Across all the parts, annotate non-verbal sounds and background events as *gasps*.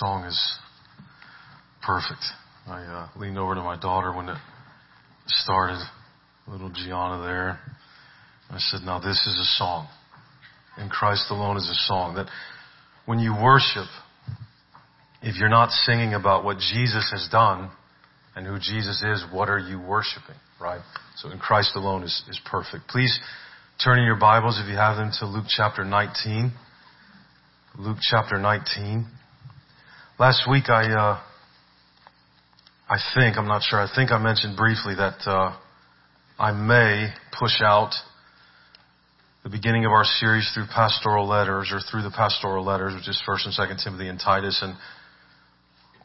Song is perfect. I uh, leaned over to my daughter when it started, little Gianna there. I said, now this is a song. In Christ alone is a song that when you worship, if you're not singing about what Jesus has done and who Jesus is, what are you worshiping, right? So in Christ alone is, is perfect. Please turn in your Bibles, if you have them, to Luke chapter 19. Luke chapter 19. Last week I, uh, I think, I'm not sure, I think I mentioned briefly that, uh, I may push out the beginning of our series through pastoral letters or through the pastoral letters, which is 1st and 2nd Timothy and Titus. And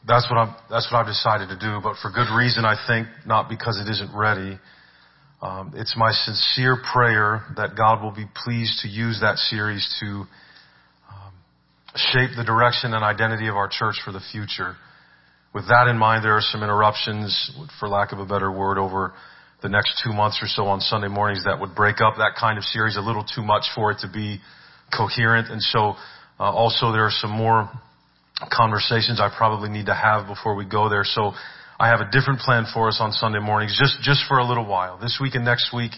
that's what I'm, that's what I've decided to do, but for good reason, I think, not because it isn't ready. Um, it's my sincere prayer that God will be pleased to use that series to shape the direction and identity of our church for the future. With that in mind, there are some interruptions, for lack of a better word, over the next two months or so on Sunday mornings that would break up that kind of series a little too much for it to be coherent. And so, uh, also there are some more conversations I probably need to have before we go there. So I have a different plan for us on Sunday mornings, just, just for a little while. This week and next week,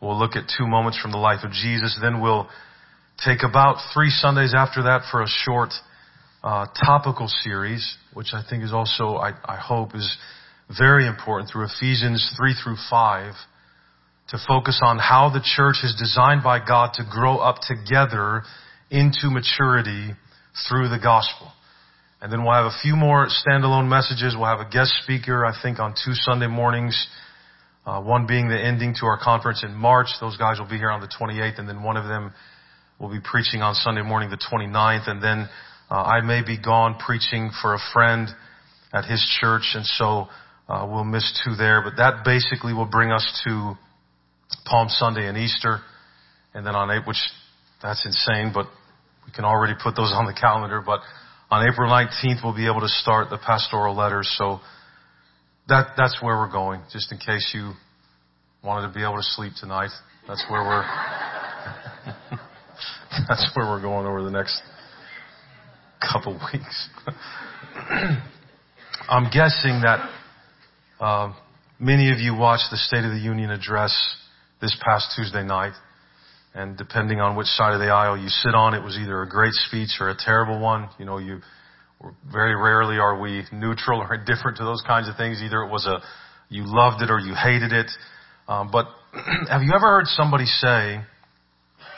we'll look at two moments from the life of Jesus. Then we'll take about three Sundays after that for a short uh, topical series, which I think is also, I, I hope, is very important through Ephesians 3 through 5 to focus on how the church is designed by God to grow up together into maturity through the gospel. And then we'll have a few more standalone messages. We'll have a guest speaker, I think, on two Sunday mornings. Uh, one being the ending to our conference in March. Those guys will be here on the 28th, and then one of them will be preaching on Sunday morning the 29th, and then uh, I may be gone preaching for a friend at his church, and so uh, we'll miss two there. But that basically will bring us to Palm Sunday and Easter, and then on April, which that's insane, but we can already put those on the calendar. But on April 19th, we'll be able to start the pastoral letters. So that that's where we're going. Just in case you wanted to be able to sleep tonight, that's where we're. *laughs* *laughs* That's where we're going over the next couple *laughs* weeks. *clears throat* I'm guessing that uh, many of you watched the State of the Union address this past Tuesday night, and depending on which side of the aisle you sit on, it was either a great speech or a terrible one. You know, you very rarely are we neutral or indifferent to those kinds of things. Either it was a you loved it or you hated it. Um, but *clears throat* have you ever heard somebody say?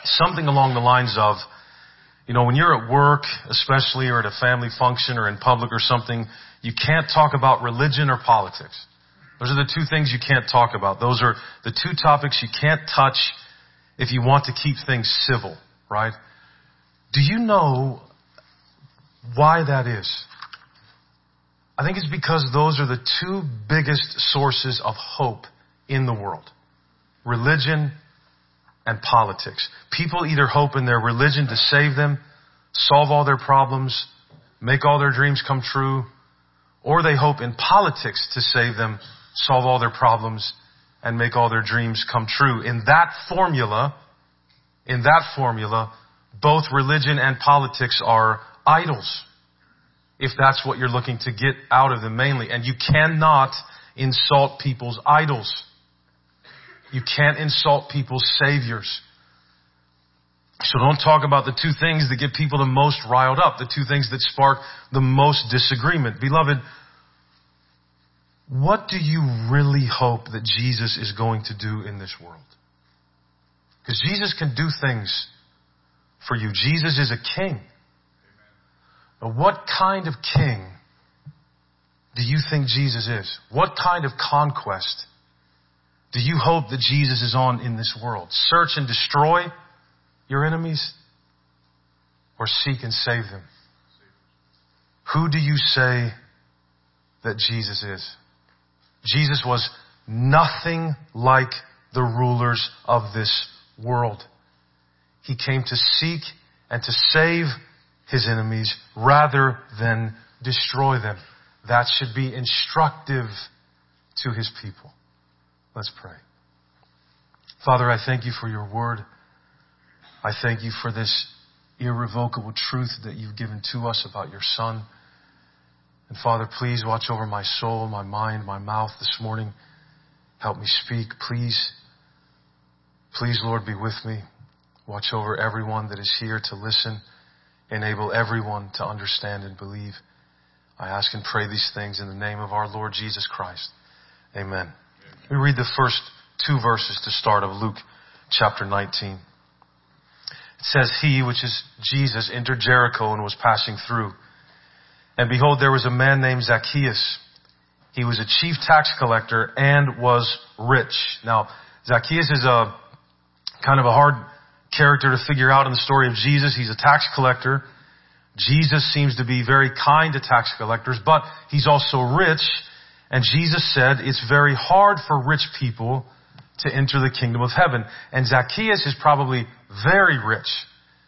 Something along the lines of, you know, when you're at work, especially, or at a family function or in public or something, you can't talk about religion or politics. Those are the two things you can't talk about. Those are the two topics you can't touch if you want to keep things civil, right? Do you know why that is? I think it's because those are the two biggest sources of hope in the world. Religion and politics. People either hope in their religion to save them, solve all their problems, make all their dreams come true, or they hope in politics to save them, solve all their problems, and make all their dreams come true. In that formula, in that formula, both religion and politics are idols. If that's what you're looking to get out of them mainly. And you cannot insult people's idols. You can't insult people's saviors. So don't talk about the two things that get people the most riled up, the two things that spark the most disagreement. Beloved, what do you really hope that Jesus is going to do in this world? Because Jesus can do things for you. Jesus is a king. But what kind of king do you think Jesus is? What kind of conquest do you hope that Jesus is on in this world? Search and destroy your enemies or seek and save them? Who do you say that Jesus is? Jesus was nothing like the rulers of this world. He came to seek and to save his enemies rather than destroy them. That should be instructive to his people. Let's pray. Father, I thank you for your word. I thank you for this irrevocable truth that you've given to us about your son. And Father, please watch over my soul, my mind, my mouth this morning. Help me speak, please. Please, Lord, be with me. Watch over everyone that is here to listen. Enable everyone to understand and believe. I ask and pray these things in the name of our Lord Jesus Christ. Amen. We read the first two verses to start of Luke chapter 19. It says, He, which is Jesus, entered Jericho and was passing through. And behold, there was a man named Zacchaeus. He was a chief tax collector and was rich. Now, Zacchaeus is a kind of a hard character to figure out in the story of Jesus. He's a tax collector. Jesus seems to be very kind to tax collectors, but he's also rich. And Jesus said it's very hard for rich people to enter the kingdom of heaven. And Zacchaeus is probably very rich.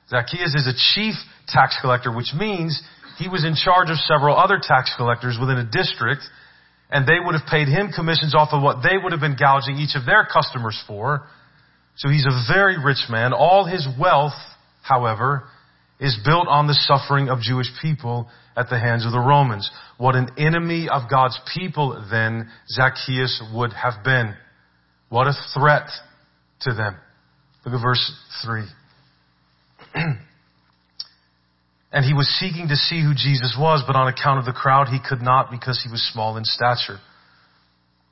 Zacchaeus is a chief tax collector, which means he was in charge of several other tax collectors within a district, and they would have paid him commissions off of what they would have been gouging each of their customers for. So he's a very rich man. All his wealth, however, is built on the suffering of Jewish people at the hands of the Romans. What an enemy of God's people then Zacchaeus would have been. What a threat to them. Look at verse 3. *clears throat* and he was seeking to see who Jesus was, but on account of the crowd he could not because he was small in stature.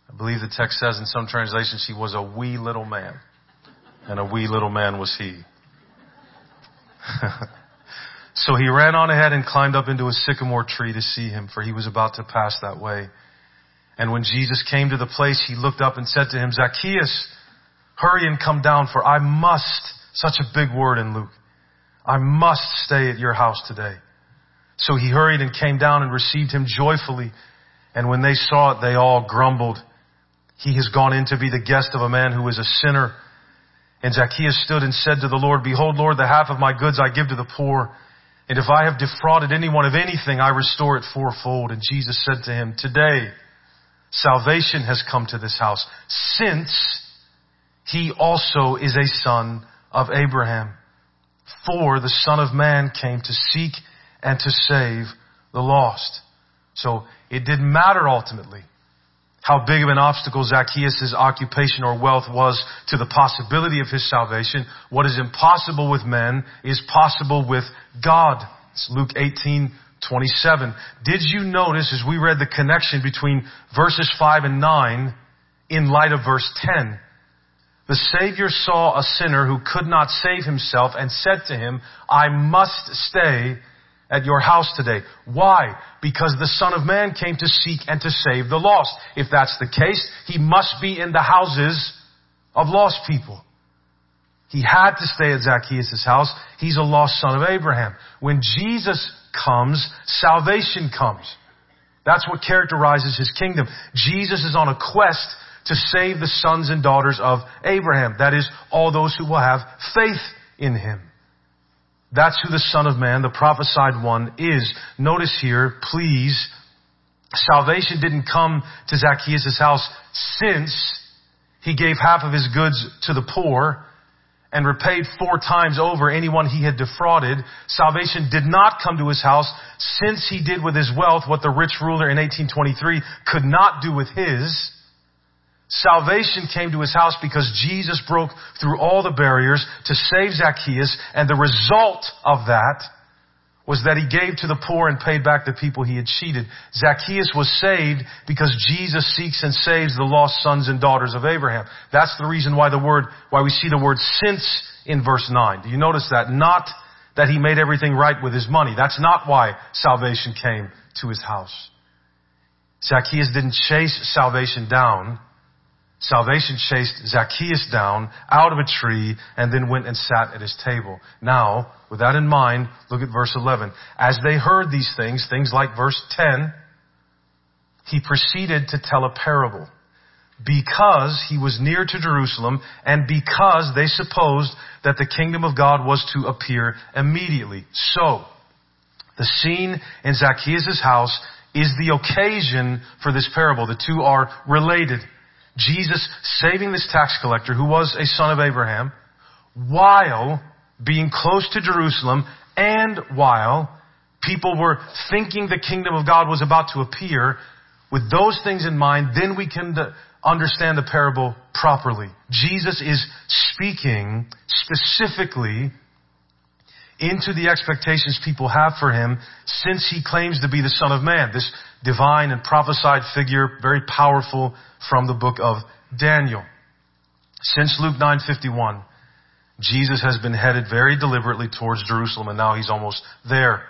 I believe the text says in some translations he was a wee little man and a wee little man was he. *laughs* so he ran on ahead and climbed up into a sycamore tree to see him, for he was about to pass that way. And when Jesus came to the place, he looked up and said to him, Zacchaeus, hurry and come down, for I must, such a big word in Luke, I must stay at your house today. So he hurried and came down and received him joyfully. And when they saw it, they all grumbled. He has gone in to be the guest of a man who is a sinner. And Zacchaeus stood and said to the Lord, Behold, Lord, the half of my goods I give to the poor. And if I have defrauded anyone of anything, I restore it fourfold. And Jesus said to him, Today, salvation has come to this house, since he also is a son of Abraham. For the Son of Man came to seek and to save the lost. So it didn't matter ultimately how big of an obstacle Zacchaeus' occupation or wealth was to the possibility of his salvation. What is impossible with men is possible with God. It's Luke 18, 27. Did you notice as we read the connection between verses 5 and 9 in light of verse 10? The Savior saw a sinner who could not save himself and said to him, I must stay at your house today. Why? Because the Son of Man came to seek and to save the lost. If that's the case, he must be in the houses of lost people. He had to stay at Zacchaeus' house. He's a lost son of Abraham. When Jesus comes, salvation comes. That's what characterizes his kingdom. Jesus is on a quest to save the sons and daughters of Abraham. That is, all those who will have faith in him. That's who the Son of Man, the prophesied one, is. Notice here, please, salvation didn't come to Zacchaeus' house since he gave half of his goods to the poor and repaid four times over anyone he had defrauded. Salvation did not come to his house since he did with his wealth what the rich ruler in 1823 could not do with his. Salvation came to his house because Jesus broke through all the barriers to save Zacchaeus, and the result of that was that he gave to the poor and paid back the people he had cheated. Zacchaeus was saved because Jesus seeks and saves the lost sons and daughters of Abraham. That's the reason why the word, why we see the word since in verse 9. Do you notice that? Not that he made everything right with his money. That's not why salvation came to his house. Zacchaeus didn't chase salvation down. Salvation chased Zacchaeus down out of a tree and then went and sat at his table. Now, with that in mind, look at verse 11. As they heard these things, things like verse 10, he proceeded to tell a parable. Because he was near to Jerusalem and because they supposed that the kingdom of God was to appear immediately. So, the scene in Zacchaeus' house is the occasion for this parable. The two are related. Jesus saving this tax collector who was a son of Abraham while being close to Jerusalem and while People were thinking the kingdom of God was about to appear. With those things in mind, then we can understand the parable properly. Jesus is speaking specifically into the expectations people have for him since he claims to be the Son of Man. This divine and prophesied figure, very powerful from the book of Daniel. Since Luke 9:51, Jesus has been headed very deliberately towards Jerusalem and now he's almost there.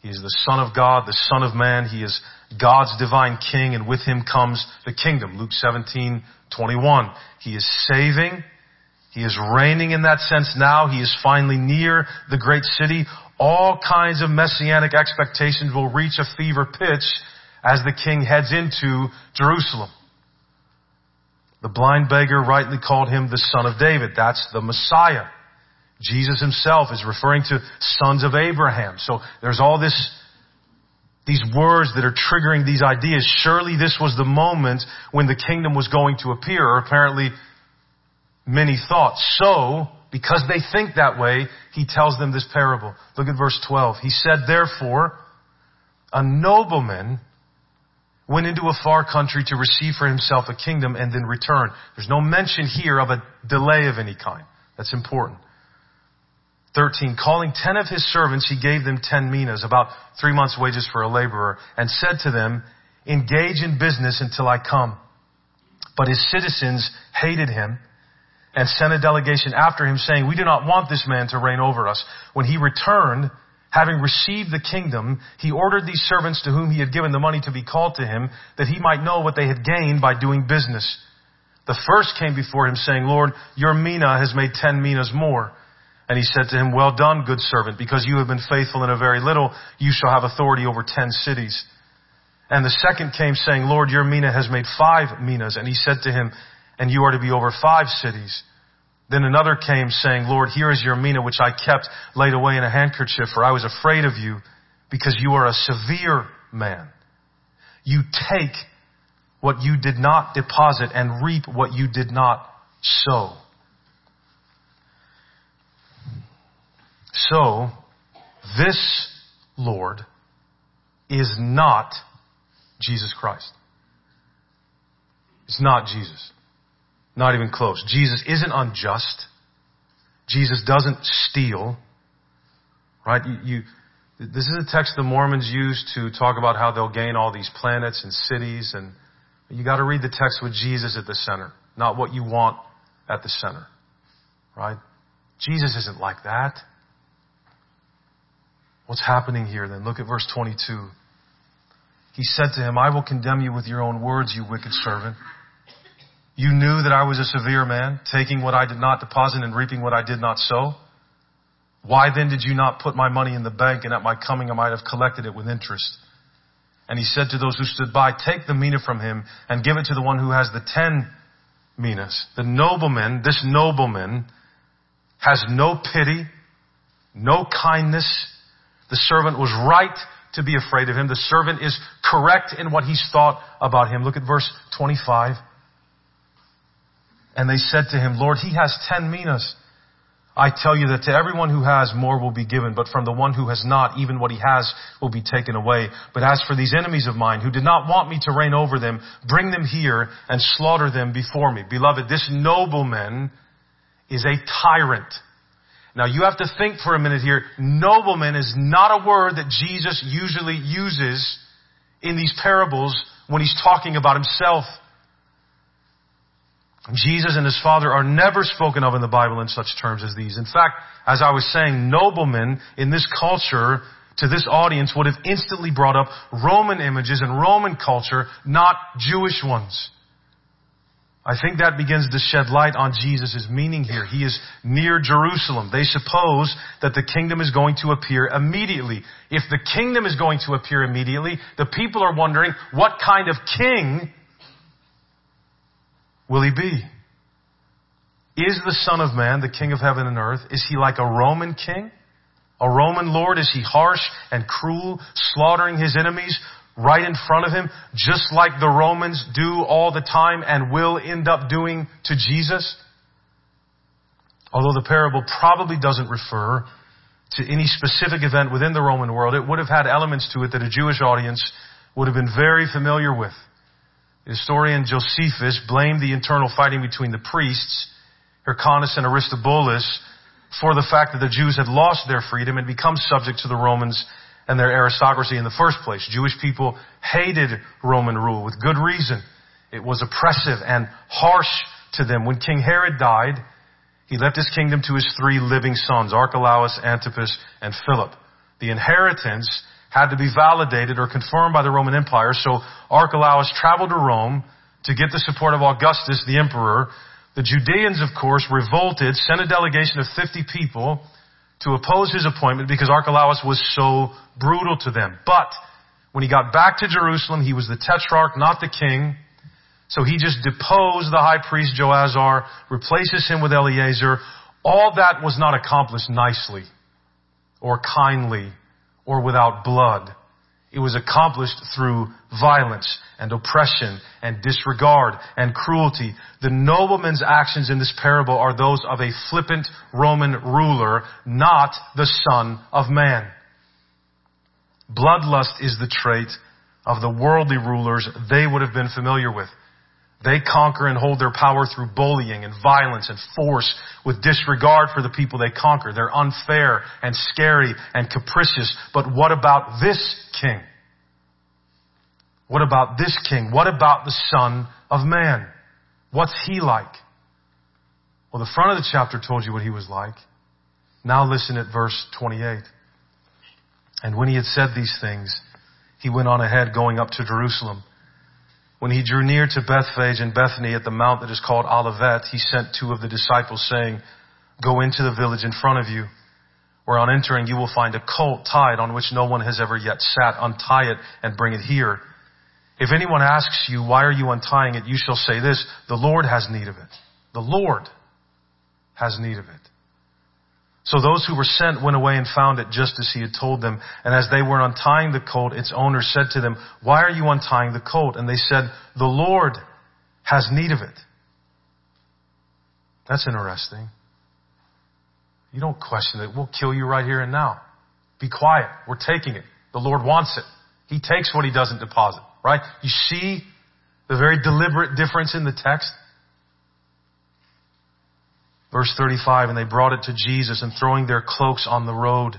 He is the Son of God, the Son of Man. He is God's divine King and with him comes the kingdom. Luke 17:21. He is saving. He is reigning in that sense now. He is finally near the great city. All kinds of messianic expectations will reach a fever pitch as the king heads into Jerusalem. The blind beggar rightly called him the son of David. That's the Messiah. Jesus himself is referring to sons of Abraham. So there's all this, these words that are triggering these ideas. Surely this was the moment when the kingdom was going to appear, apparently many thought. So, because they think that way, he tells them this parable. Look at verse 12. He said, therefore, a nobleman went into a far country to receive for himself a kingdom and then return. There's no mention here of a delay of any kind. That's important. 13. Calling ten of his servants, he gave them ten minas, about three months wages for a laborer, and said to them, engage in business until I come. But his citizens hated him and sent a delegation after him saying, we do not want this man to reign over us. When he returned, having received the kingdom, he ordered these servants to whom he had given the money to be called to him, that he might know what they had gained by doing business. The first came before him saying, Lord, your mina has made ten minas more. And he said to him, well done, good servant, because you have been faithful in a very little, you shall have authority over ten cities. And the second came saying, Lord, your mina has made five minas. And he said to him, and you are to be over five cities. Then another came saying, Lord, here is your mina which I kept laid away in a handkerchief, for I was afraid of you, because you are a severe man. You take what you did not deposit and reap what you did not sow. So, this Lord is not Jesus Christ. It's not Jesus. Not even close. Jesus isn't unjust. Jesus doesn't steal. Right? You, you, this is a text the Mormons use to talk about how they'll gain all these planets and cities and you gotta read the text with Jesus at the center, not what you want at the center. Right? Jesus isn't like that. What's happening here then? Look at verse 22. He said to him, I will condemn you with your own words, you wicked servant. You knew that I was a severe man, taking what I did not deposit and reaping what I did not sow. Why then did you not put my money in the bank and at my coming I might have collected it with interest? And he said to those who stood by, take the mina from him and give it to the one who has the ten minas. The nobleman, this nobleman, has no pity, no kindness. The servant was right to be afraid of him. The servant is correct in what he's thought about him. Look at verse 25. And they said to him, Lord, he has ten minas. I tell you that to everyone who has more will be given, but from the one who has not, even what he has will be taken away. But as for these enemies of mine who did not want me to reign over them, bring them here and slaughter them before me. Beloved, this nobleman is a tyrant. Now you have to think for a minute here. Nobleman is not a word that Jesus usually uses in these parables when he's talking about himself. Jesus and his father are never spoken of in the Bible in such terms as these. In fact, as I was saying, noblemen in this culture to this audience would have instantly brought up Roman images and Roman culture, not Jewish ones. I think that begins to shed light on Jesus' meaning here. He is near Jerusalem. They suppose that the kingdom is going to appear immediately. If the kingdom is going to appear immediately, the people are wondering, what kind of king will he be? Is the Son of Man, the King of heaven and earth, is he like a Roman king? A Roman Lord? Is he harsh and cruel, slaughtering his enemies right in front of him, just like the Romans do all the time and will end up doing to Jesus? Although the parable probably doesn't refer to any specific event within the Roman world. It would have had elements to it that a Jewish audience would have been very familiar with. Historian Josephus blamed the internal fighting between the priests, Hyrcanus and Aristobulus, for the fact that the Jews had lost their freedom and become subject to the Romans and their aristocracy in the first place. Jewish people hated Roman rule with good reason. It was oppressive and harsh to them. When King Herod died, he left his kingdom to his three living sons, Archelaus, Antipas, and Philip. The inheritance had to be validated or confirmed by the Roman Empire, so Archelaus traveled to Rome to get the support of Augustus, the emperor. The Judeans, of course, revolted, sent a delegation of 50 people to oppose his appointment because Archelaus was so brutal to them. But when he got back to Jerusalem, he was the tetrarch, not the king. So he just deposed the high priest Joazar, replaces him with Eleazar. All that was not accomplished nicely or kindly or without blood. It was accomplished through violence and oppression and disregard and cruelty. The nobleman's actions in this parable are those of a flippant Roman ruler, not the son of man. Bloodlust is the trait of the worldly rulers they would have been familiar with. They conquer and hold their power through bullying and violence and force with disregard for the people they conquer. They're unfair and scary and capricious. But what about this king? What about this king? What about the son of man? What's he like? Well, the front of the chapter told you what he was like. Now listen at verse 28. And when he had said these things, he went on ahead going up to Jerusalem. When he drew near to Bethphage and Bethany at the mount that is called Olivet, he sent two of the disciples saying, Go into the village in front of you, where on entering you will find a colt tied on which no one has ever yet sat. Untie it and bring it here. If anyone asks you, why are you untying it? You shall say this, the Lord has need of it. The Lord has need of it. So those who were sent went away and found it just as he had told them. And as they were untying the colt, its owner said to them, Why are you untying the colt? And they said, The Lord has need of it. That's interesting. You don't question it. We'll kill you right here and now. Be quiet. We're taking it. The Lord wants it. He takes what he doesn't deposit, right? You see the very deliberate difference in the text? Verse 35, and they brought it to Jesus and throwing their cloaks on the road.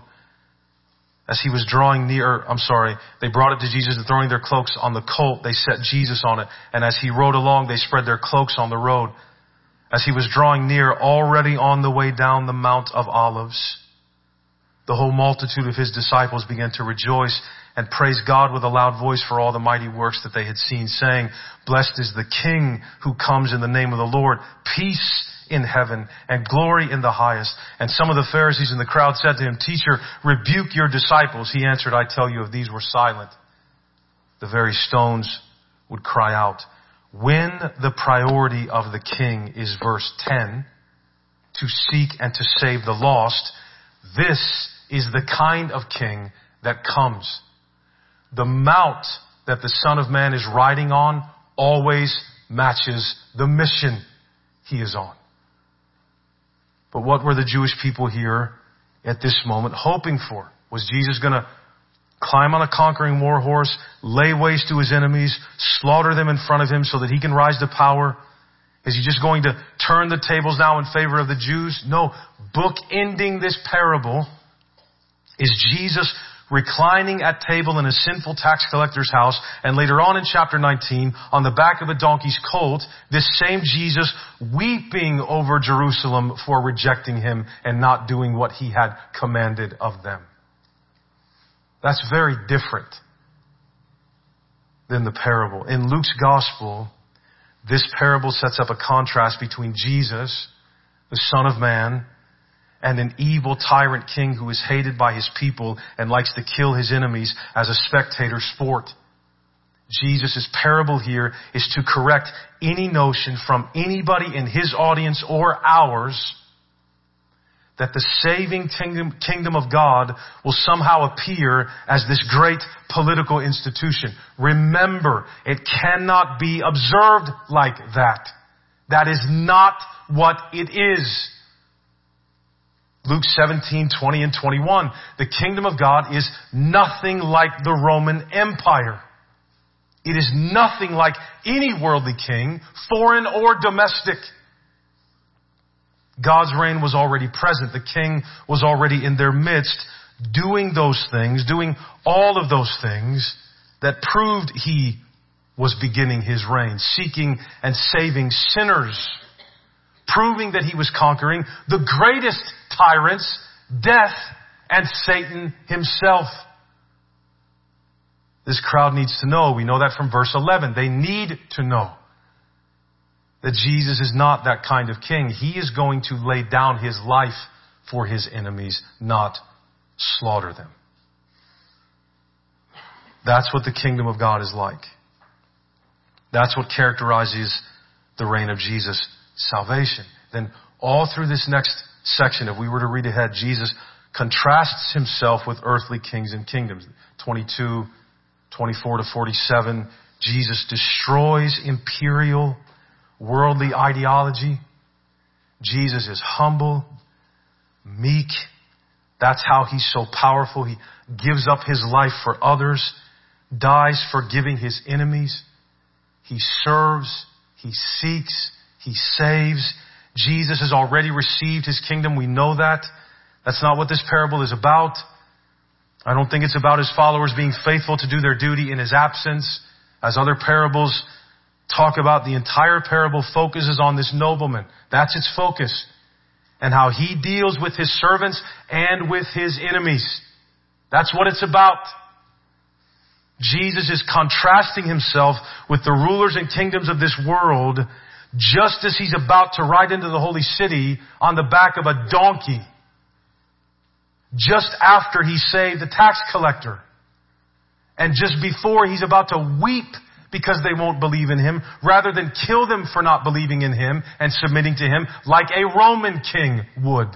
As he was drawing near, I'm sorry, they brought it to Jesus and throwing their cloaks on the colt, they set Jesus on it. And as he rode along, they spread their cloaks on the road. As he was drawing near, already on the way down the Mount of Olives, the whole multitude of his disciples began to rejoice and praise God with a loud voice for all the mighty works that they had seen, saying, Blessed is the King who comes in the name of the Lord. Peace in heaven and glory in the highest. And some of the Pharisees in the crowd said to him, Teacher, rebuke your disciples. He answered, I tell you, if these were silent, the very stones would cry out. When the priority of the king is verse 10, to seek and to save the lost, this is the kind of king that comes. The mount that the Son of Man is riding on always matches the mission he is on. But what were the Jewish people here at this moment hoping for? Was Jesus going to climb on a conquering war horse, lay waste to his enemies, slaughter them in front of him so that he can rise to power? Is he just going to turn the tables now in favor of the Jews? No. Book ending this parable is Jesus reclining at table in a sinful tax collector's house, and later on in chapter 19, on the back of a donkey's colt, this same Jesus weeping over Jerusalem for rejecting him and not doing what he had commanded of them. That's very different than the parable. In Luke's gospel, this parable sets up a contrast between Jesus, the Son of Man, and an evil tyrant king who is hated by his people and likes to kill his enemies as a spectator sport. Jesus' parable here is to correct any notion from anybody in his audience or ours that the saving kingdom, kingdom of God will somehow appear as this great political institution. Remember, it cannot be observed like that. That is not what it is. Luke 17, 20 and 21. The kingdom of God is nothing like the Roman Empire. It is nothing like any worldly king, foreign or domestic. God's reign was already present. The king was already in their midst doing those things, doing all of those things that proved he was beginning his reign, seeking and saving sinners, proving that he was conquering the greatest tyrants, death, and Satan himself. This crowd needs to know. We know that from verse 11. They need to know that Jesus is not that kind of king. He is going to lay down his life for his enemies, not slaughter them. That's what the kingdom of God is like. That's what characterizes the reign of Jesus, salvation. Then all through this next section, if we were to read ahead, Jesus contrasts himself with earthly kings and kingdoms. 22, 24 to 47, Jesus destroys imperial, worldly ideology. Jesus is humble, meek. That's how he's so powerful. He gives up his life for others, dies forgiving his enemies. He serves, he seeks, he saves. Jesus has already received his kingdom. We know that. That's not what this parable is about. I don't think it's about his followers being faithful to do their duty in his absence. As other parables talk about, the entire parable focuses on this nobleman. That's its focus. And how he deals with his servants and with his enemies. That's what it's about. Jesus is contrasting himself with the rulers and kingdoms of this world just as he's about to ride into the holy city on the back of a donkey. Just after he saved the tax collector. And just before he's about to weep because they won't believe in him, rather than kill them for not believing in him and submitting to him like a Roman king would.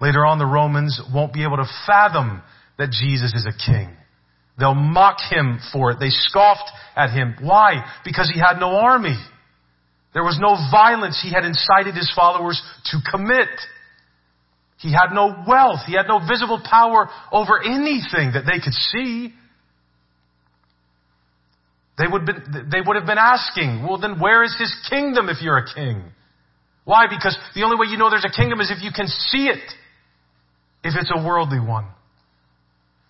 Later on, the Romans won't be able to fathom that Jesus is a king. They'll mock him for it. They scoffed at him. Why? Because he had no army. There was no violence he had incited his followers to commit. He had no wealth. He had no visible power over anything that they could see. They would, been, they would have been asking, well then where is his kingdom if you're a king? Why? Because the only way you know there's a kingdom is if you can see it. If it's a worldly one.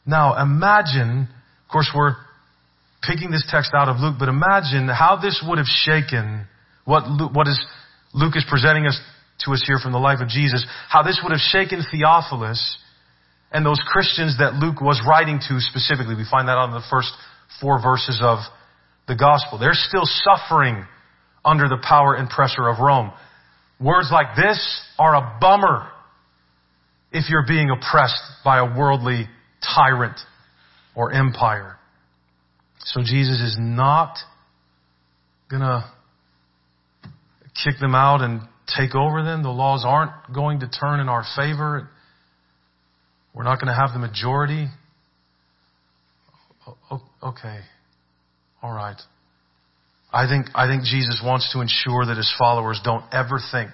Now imagine, of course we're picking this text out of Luke, but imagine how this would have shaken what Luke, what is Luke is presenting us to us here from the life of Jesus, how this would have shaken Theophilus and those Christians that Luke was writing to specifically. We find that on the first four verses of the gospel. They're still suffering under the power and pressure of Rome. Words like this are a bummer if you're being oppressed by a worldly tyrant or empire. So Jesus is not gonna kick them out and take over them. The laws aren't going to turn in our favor. We're not going to have the majority. Okay. All right. I think, I think Jesus wants to ensure that his followers don't ever think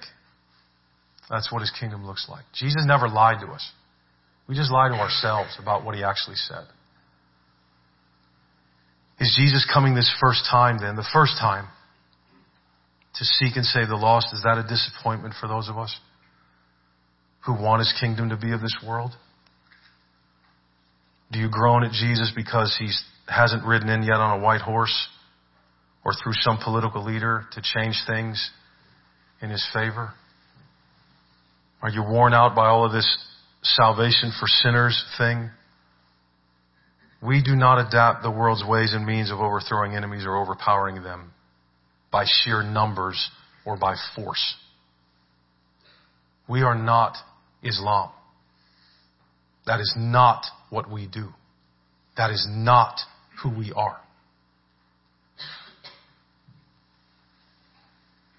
that's what his kingdom looks like. Jesus never lied to us. We just lie to ourselves about what he actually said. Is Jesus coming this first time then? The first time to seek and save the lost, is that a disappointment for those of us who want his kingdom to be of this world? Do you groan at Jesus because he hasn't ridden in yet on a white horse or through some political leader to change things in his favor? Are you worn out by all of this salvation for sinners thing. We do not adapt the world's ways and means of overthrowing enemies or overpowering them by sheer numbers or by force. We are not Islam. That is not what we do. That is not who we are.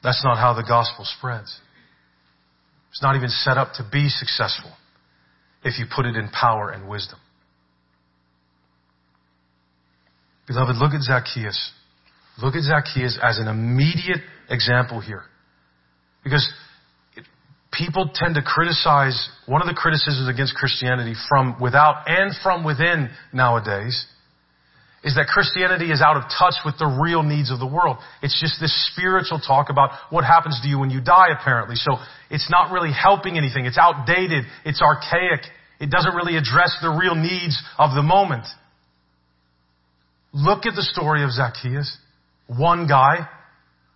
That's not how the gospel spreads. It's not even set up to be successful if you put it in power and wisdom. Beloved, look at Zacchaeus. Look at Zacchaeus as an immediate example here. Because people tend to criticize, one of the criticisms against Christianity from without and from within nowadays is that Christianity is out of touch with the real needs of the world. It's just this spiritual talk about what happens to you when you die apparently. So it's not really helping anything. It's outdated. It's archaic. It doesn't really address the real needs of the moment. Look at the story of Zacchaeus. One guy.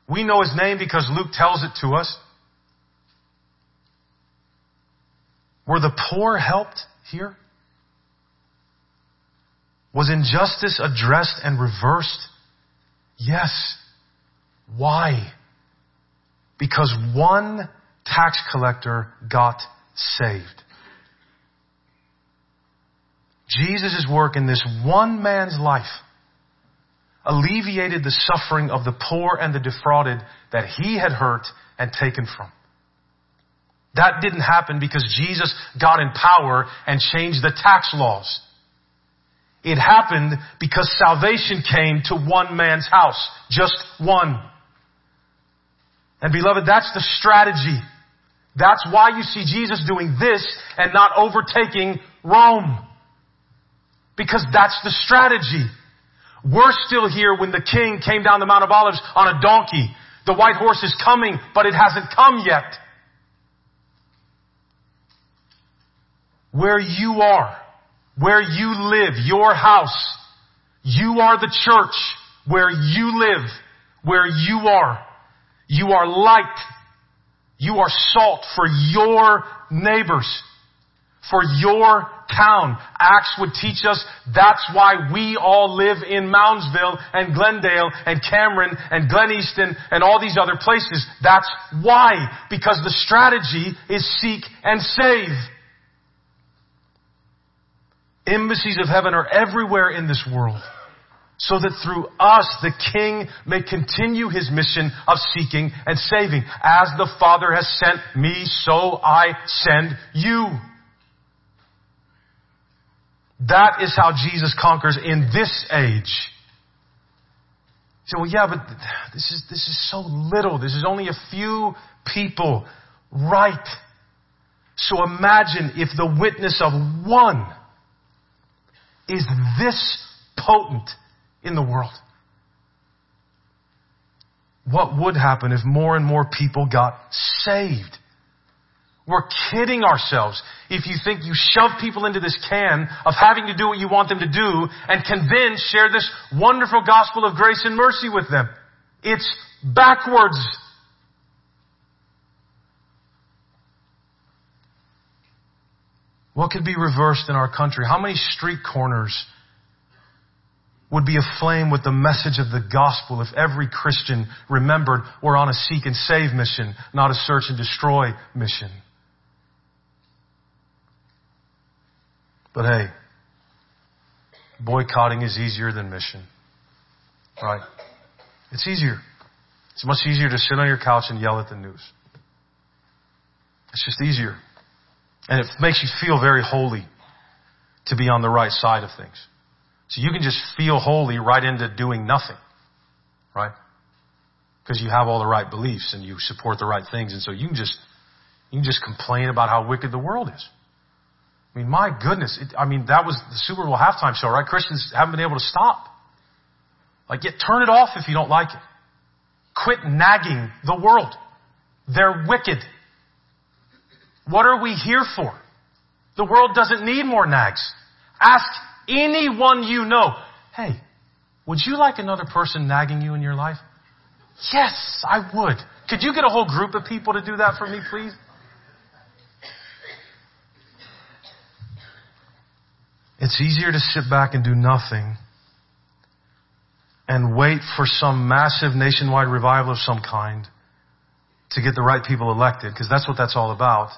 We know his name because Luke tells it to us. Were the poor helped here? Was injustice addressed and reversed? Yes. Why? Because one tax collector got saved. Jesus' work in this one man's life alleviated the suffering of the poor and the defrauded that he had hurt and taken from. That didn't happen because Jesus got in power and changed the tax laws. It happened because salvation came to one man's house. Just one. And beloved, that's the strategy. That's why you see Jesus doing this and not overtaking Rome. Because that's the strategy. We're still here when the king came down the Mount of Olives on a donkey. The white horse is coming, but it hasn't come yet. Where you are, where you live, your house, you are the church where you live, where you are. You are light. You are salt for your neighbors for your town. Acts would teach us that's why we all live in Moundsville and Glendale and Cameron and Glen Easton and all these other places. That's why. Because the strategy is seek and save. Embassies of heaven are everywhere in this world. So that through us, the King may continue his mission of seeking and saving. As the Father has sent me, so I send you. That is how Jesus conquers in this age. So, well, yeah, but this is, this is so little. This is only a few people. Right. So imagine if the witness of one is this potent in the world. What would happen if more and more people got saved? We're kidding ourselves if you think you shove people into this can of having to do what you want them to do and can then share this wonderful gospel of grace and mercy with them. It's backwards. What could be reversed in our country? How many street corners would be aflame with the message of the gospel if every Christian remembered we're on a seek and save mission, not a search and destroy mission? But hey, boycotting is easier than mission. Right? It's easier. It's much easier to sit on your couch and yell at the news. It's just easier. And it makes you feel very holy to be on the right side of things. So you can just feel holy right into doing nothing. Right? Because you have all the right beliefs and you support the right things. And so you can just, you can just complain about how wicked the world is. I mean, my goodness. It, I mean, that was the Super Bowl halftime show, right? Christians haven't been able to stop. Like, get, turn it off if you don't like it. Quit nagging the world. They're wicked. What are we here for? The world doesn't need more nags. Ask anyone you know, hey, would you like another person nagging you in your life? Yes, I would. Could you get a whole group of people to do that for me, please? It's easier to sit back and do nothing and wait for some massive nationwide revival of some kind to get the right people elected, because that's what that's all about.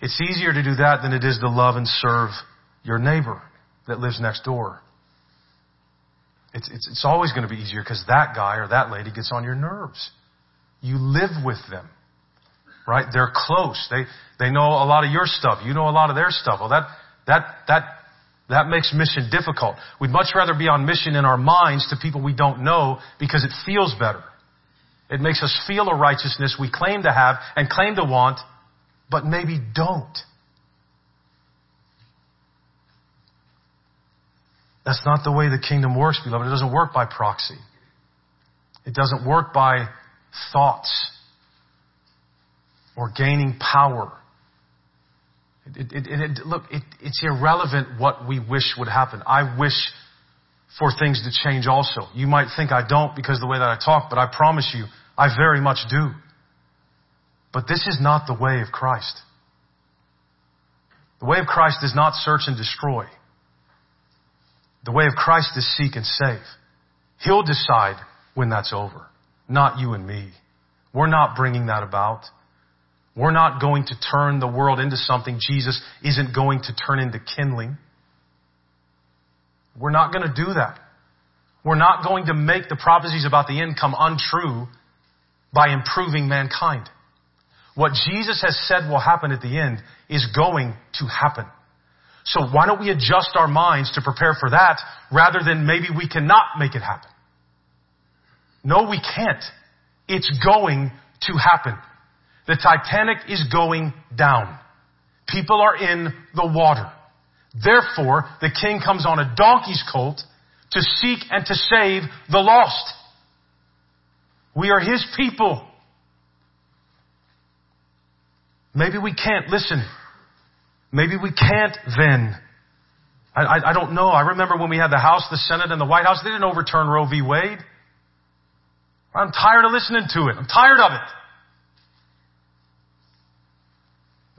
It's easier to do that than it is to love and serve your neighbor that lives next door. It's, it's, it's always going to be easier because that guy or that lady gets on your nerves. You live with them, right? They're close. They, they know a lot of your stuff. You know a lot of their stuff. Well, that, that, that that makes mission difficult. We'd much rather be on mission in our minds to people we don't know because it feels better. It makes us feel a righteousness we claim to have and claim to want but maybe don't. That's not the way the kingdom works, beloved. It doesn't work by proxy. It doesn't work by thoughts or gaining power. It, it, it, look, it's irrelevant what we wish would happen. I wish for things to change also. You might think I don't because the way that I talk, but I promise you, I very much do. But this is not the way of Christ. The way of Christ is not search and destroy. The way of Christ is seek and save. He'll decide when that's over, not you and me. We're not bringing that about. We're not going to turn the world into something Jesus isn't going to turn into kindling. We're not going to do that. We're not going to make the prophecies about the end come untrue by improving mankind. What Jesus has said will happen at the end is going to happen. So why don't we adjust our minds to prepare for that rather than maybe we cannot make it happen? No, we can't. It's going to happen. The Titanic is going down. People are in the water. Therefore, the king comes on a donkey's colt to seek and to save the lost. We are his people. Maybe we can't. Listen. Maybe we can't then. I, I, I, don't know. I remember when we had the House, the Senate, and the White House, they didn't overturn Roe v. Wade. I'm tired of listening to it. I'm tired of it.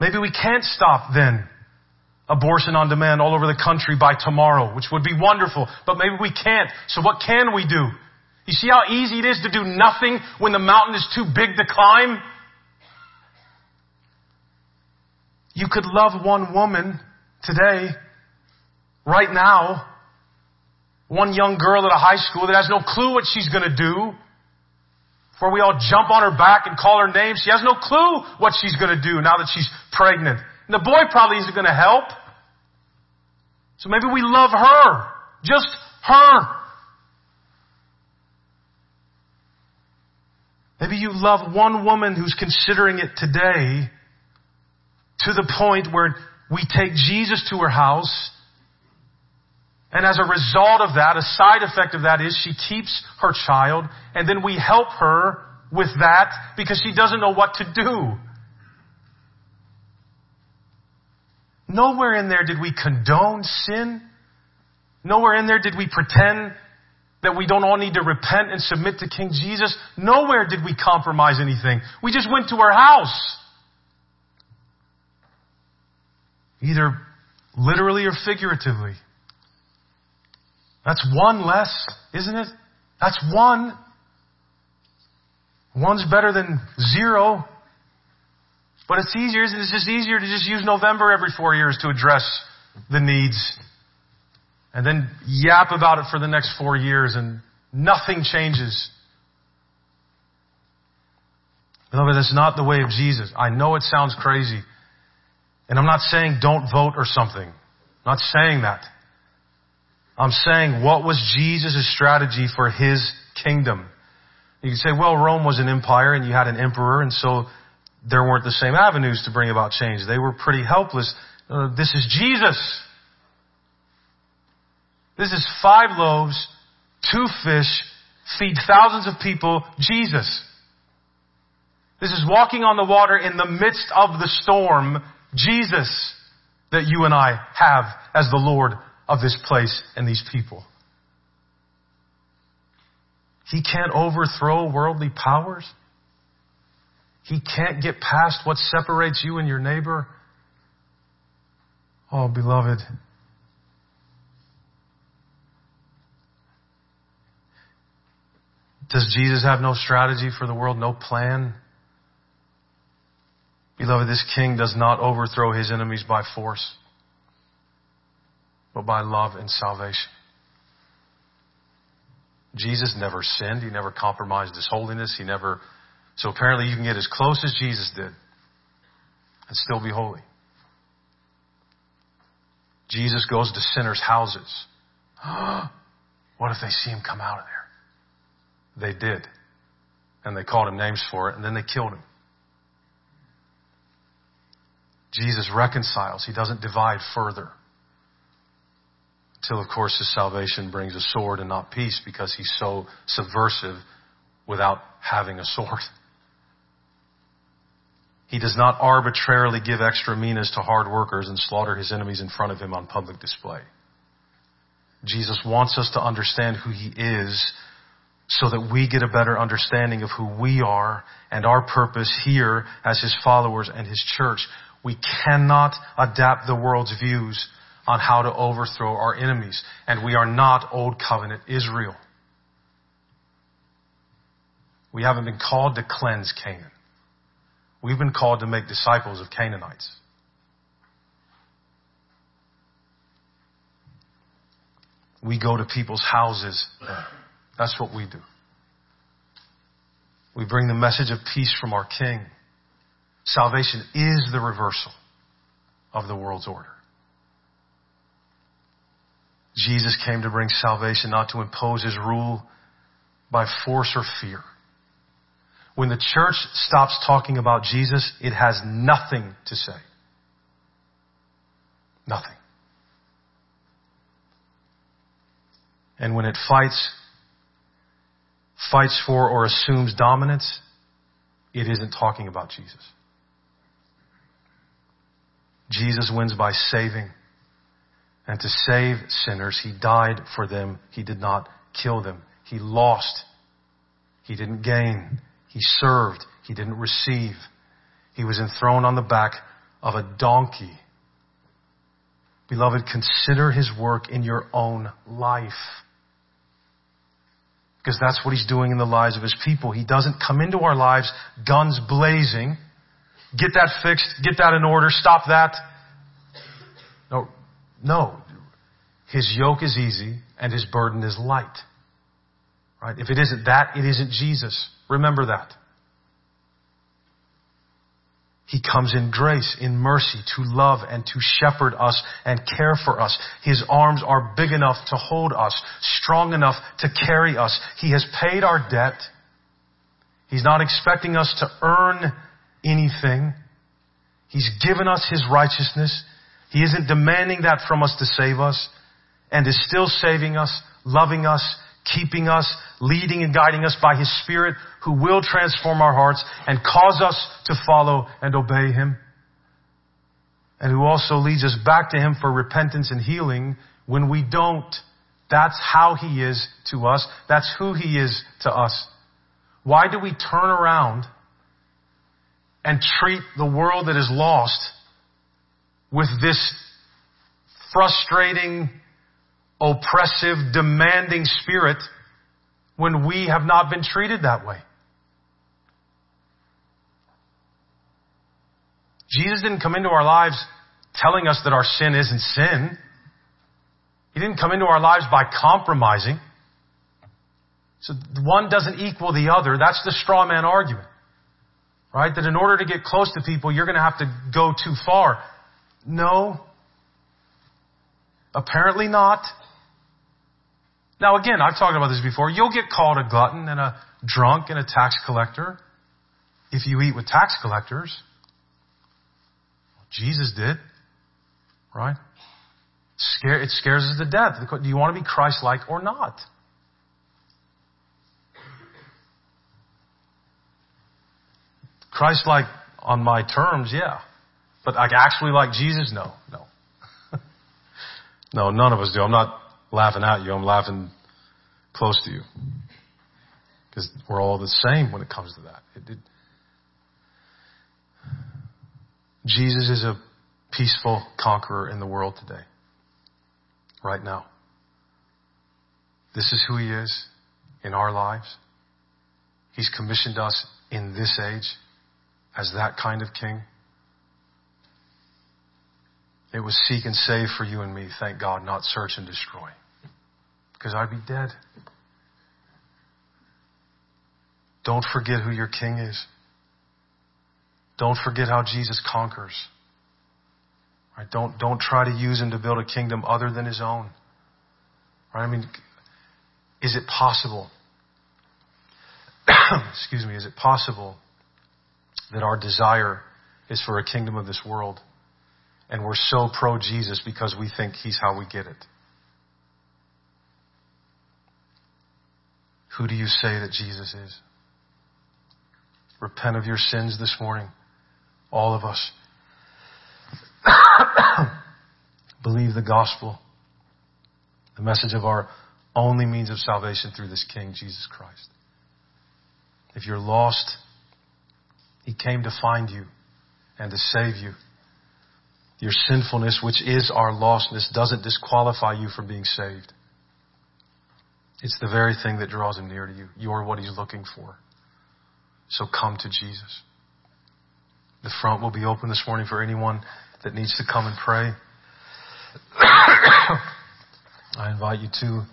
Maybe we can't stop then abortion on demand all over the country by tomorrow, which would be wonderful, but maybe we can't. So what can we do? You see how easy it is to do nothing when the mountain is too big to climb? You could love one woman today, right now, one young girl at a high school that has no clue what she's gonna do, before we all jump on her back and call her names. She has no clue what she's going to do now that she's pregnant. And the boy probably isn't going to help. So maybe we love her. Just her. Maybe you love one woman who's considering it today to the point where we take Jesus to her house and as a result of that, a side effect of that is she keeps her child and then we help her with that because she doesn't know what to do. Nowhere in there did we condone sin. Nowhere in there did we pretend that we don't all need to repent and submit to King Jesus. Nowhere did we compromise anything. We just went to her house. Either literally or figuratively. That's one less, isn't it? That's one. One's better than zero. But it's easier, it's just easier to just use November every four years to address the needs. And then yap about it for the next four years and nothing changes. Beloved, that's not the way of Jesus. I know it sounds crazy. And I'm not saying don't vote or something. I'm not saying that. I'm saying what was Jesus' strategy for his kingdom? You can say, well, Rome was an empire and you had an emperor and so there weren't the same avenues to bring about change. They were pretty helpless. Uh, this is Jesus. This is five loaves, two fish, feed thousands of people, Jesus. This is walking on the water in the midst of the storm, Jesus, that you and I have as the Lord of this place and these people. He can't overthrow worldly powers. He can't get past what separates you and your neighbor. Oh, beloved. Does Jesus have no strategy for the world, no plan? Beloved, this king does not overthrow his enemies by force but by love and salvation. Jesus never sinned. He never compromised his holiness. He never, so apparently you can get as close as Jesus did and still be holy. Jesus goes to sinners' houses. *gasps* what if they see him come out of there? They did. And they called him names for it, and then they killed him. Jesus reconciles. He doesn't divide further. Until, of course, his salvation brings a sword and not peace because he's so subversive without having a sword. *laughs* He does not arbitrarily give extra minas to hard workers and slaughter his enemies in front of him on public display. Jesus wants us to understand who he is so that we get a better understanding of who we are and our purpose here as his followers and his church. We cannot adapt the world's views on how to overthrow our enemies. And we are not old covenant Israel. We haven't been called to cleanse Canaan. We've been called to make disciples of Canaanites. We go to people's houses. That's what we do. We bring the message of peace from our King. Salvation is the reversal of the world's order. Jesus came to bring salvation, not to impose his rule by force or fear. When the church stops talking about Jesus, it has nothing to say. Nothing. And when it fights, fights for or assumes dominance, it isn't talking about Jesus. Jesus wins by saving. And to save sinners, He died for them. He did not kill them. He lost. He didn't gain. He served. He didn't receive. He was enthroned on the back of a donkey. Beloved, consider His work in your own life. Because that's what He's doing in the lives of His people. He doesn't come into our lives guns blazing. Get that fixed. Get that in order. Stop that. No, no. His yoke is easy and his burden is light. Right? If it isn't that, it isn't Jesus. Remember that. He comes in grace, in mercy, to love and to shepherd us and care for us. His arms are big enough to hold us, strong enough to carry us. He has paid our debt. He's not expecting us to earn anything. He's given us His righteousness. He isn't demanding that from us to save us and is still saving us, loving us, keeping us, leading and guiding us by His Spirit who will transform our hearts and cause us to follow and obey Him. And who also leads us back to Him for repentance and healing when we don't. That's how He is to us. That's who He is to us. Why do we turn around and treat the world that is lost with this frustrating, oppressive, demanding spirit when we have not been treated that way. Jesus didn't come into our lives telling us that our sin isn't sin. He didn't come into our lives by compromising. So one doesn't equal the other. That's the straw man argument. Right? That in order to get close to people, you're going to have to go too far. No. Apparently not. Now again, I've talked about this before. You'll get called a glutton and a drunk and a tax collector if you eat with tax collectors. Jesus did. Right? It scares us to death. Do you want to be Christ-like or not? Christ-like on my terms, yeah. But I actually like Jesus? No, no. *laughs* no, none of us do. I'm not laughing at you. I'm laughing close to you. Because we're all the same when it comes to that. It, it, Jesus is a peaceful conqueror in the world today. Right now. This is who he is in our lives. He's commissioned us in this age as that kind of king. It was seek and save for you and me, thank God, not search and destroy. Because I'd be dead. Don't forget who your king is. Don't forget how Jesus conquers. Right? Don't, don't try to use him to build a kingdom other than his own. Right? I mean, is it possible? *coughs* excuse me, is it possible that our desire is for a kingdom of this world And we're so pro Jesus because we think he's how we get it. Who do you say that Jesus is? Repent of your sins this morning. All of us. *coughs* Believe the gospel. The message of our only means of salvation through this King, Jesus Christ. If you're lost, He came to find you and to save you. Your sinfulness, which is our lostness, doesn't disqualify you from being saved. It's the very thing that draws him near to you. You're what he's looking for. So come to Jesus. The front will be open this morning for anyone that needs to come and pray. *coughs* I invite you to,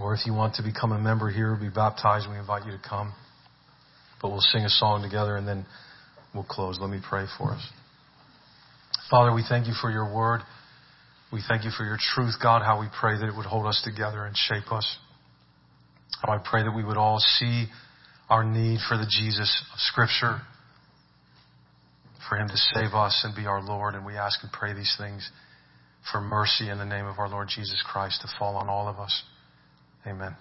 or if you want to become a member here, be baptized, we invite you to come. But we'll sing a song together and then we'll close. Let me pray for us. Father, we thank you for your word. We thank you for your truth, God, how we pray that it would hold us together and shape us. How I pray that we would all see our need for the Jesus of Scripture, for Him to save us and be our Lord. And we ask and pray these things for mercy in the name of our Lord Jesus Christ to fall on all of us. Amen.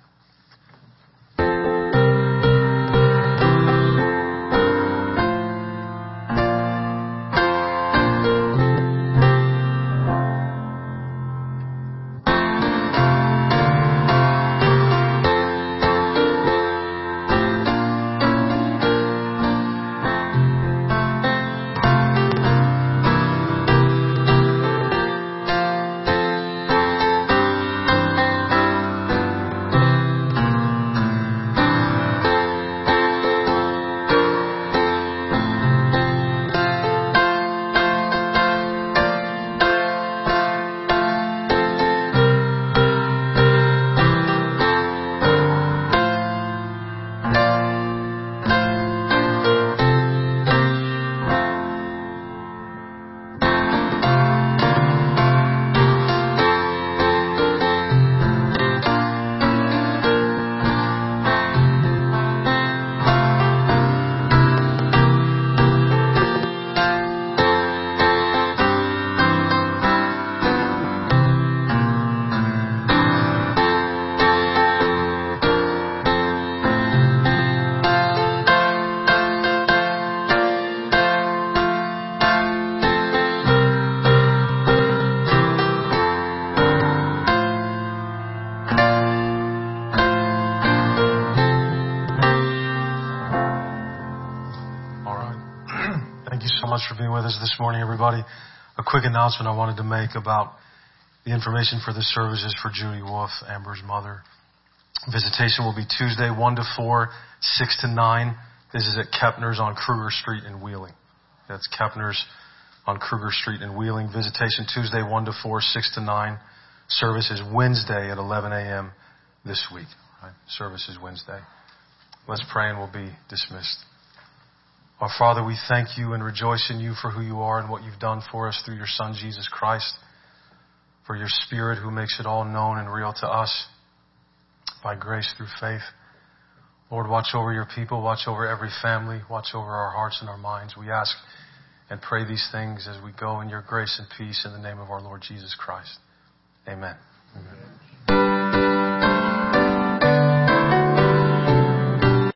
This morning, everybody. A quick announcement I wanted to make about the information for the services for Judy Wolf, Amber's mother. Visitation will be Tuesday, 1 to 4, 6 to 9. This is at Kepner's on Kruger Street in Wheeling. That's Kepner's on Kruger Street in Wheeling. Visitation Tuesday, 1 to 4, 6 to 9. Service is Wednesday at 11 a.m. this week. Right? Service is Wednesday. Let's pray and we'll be dismissed. Our Father, we thank you and rejoice in you for who you are and what you've done for us through your Son, Jesus Christ, for your Spirit who makes it all known and real to us by grace through faith. Lord, watch over your people, watch over every family, watch over our hearts and our minds. We ask and pray these things as we go in your grace and peace in the name of our Lord Jesus Christ. Amen.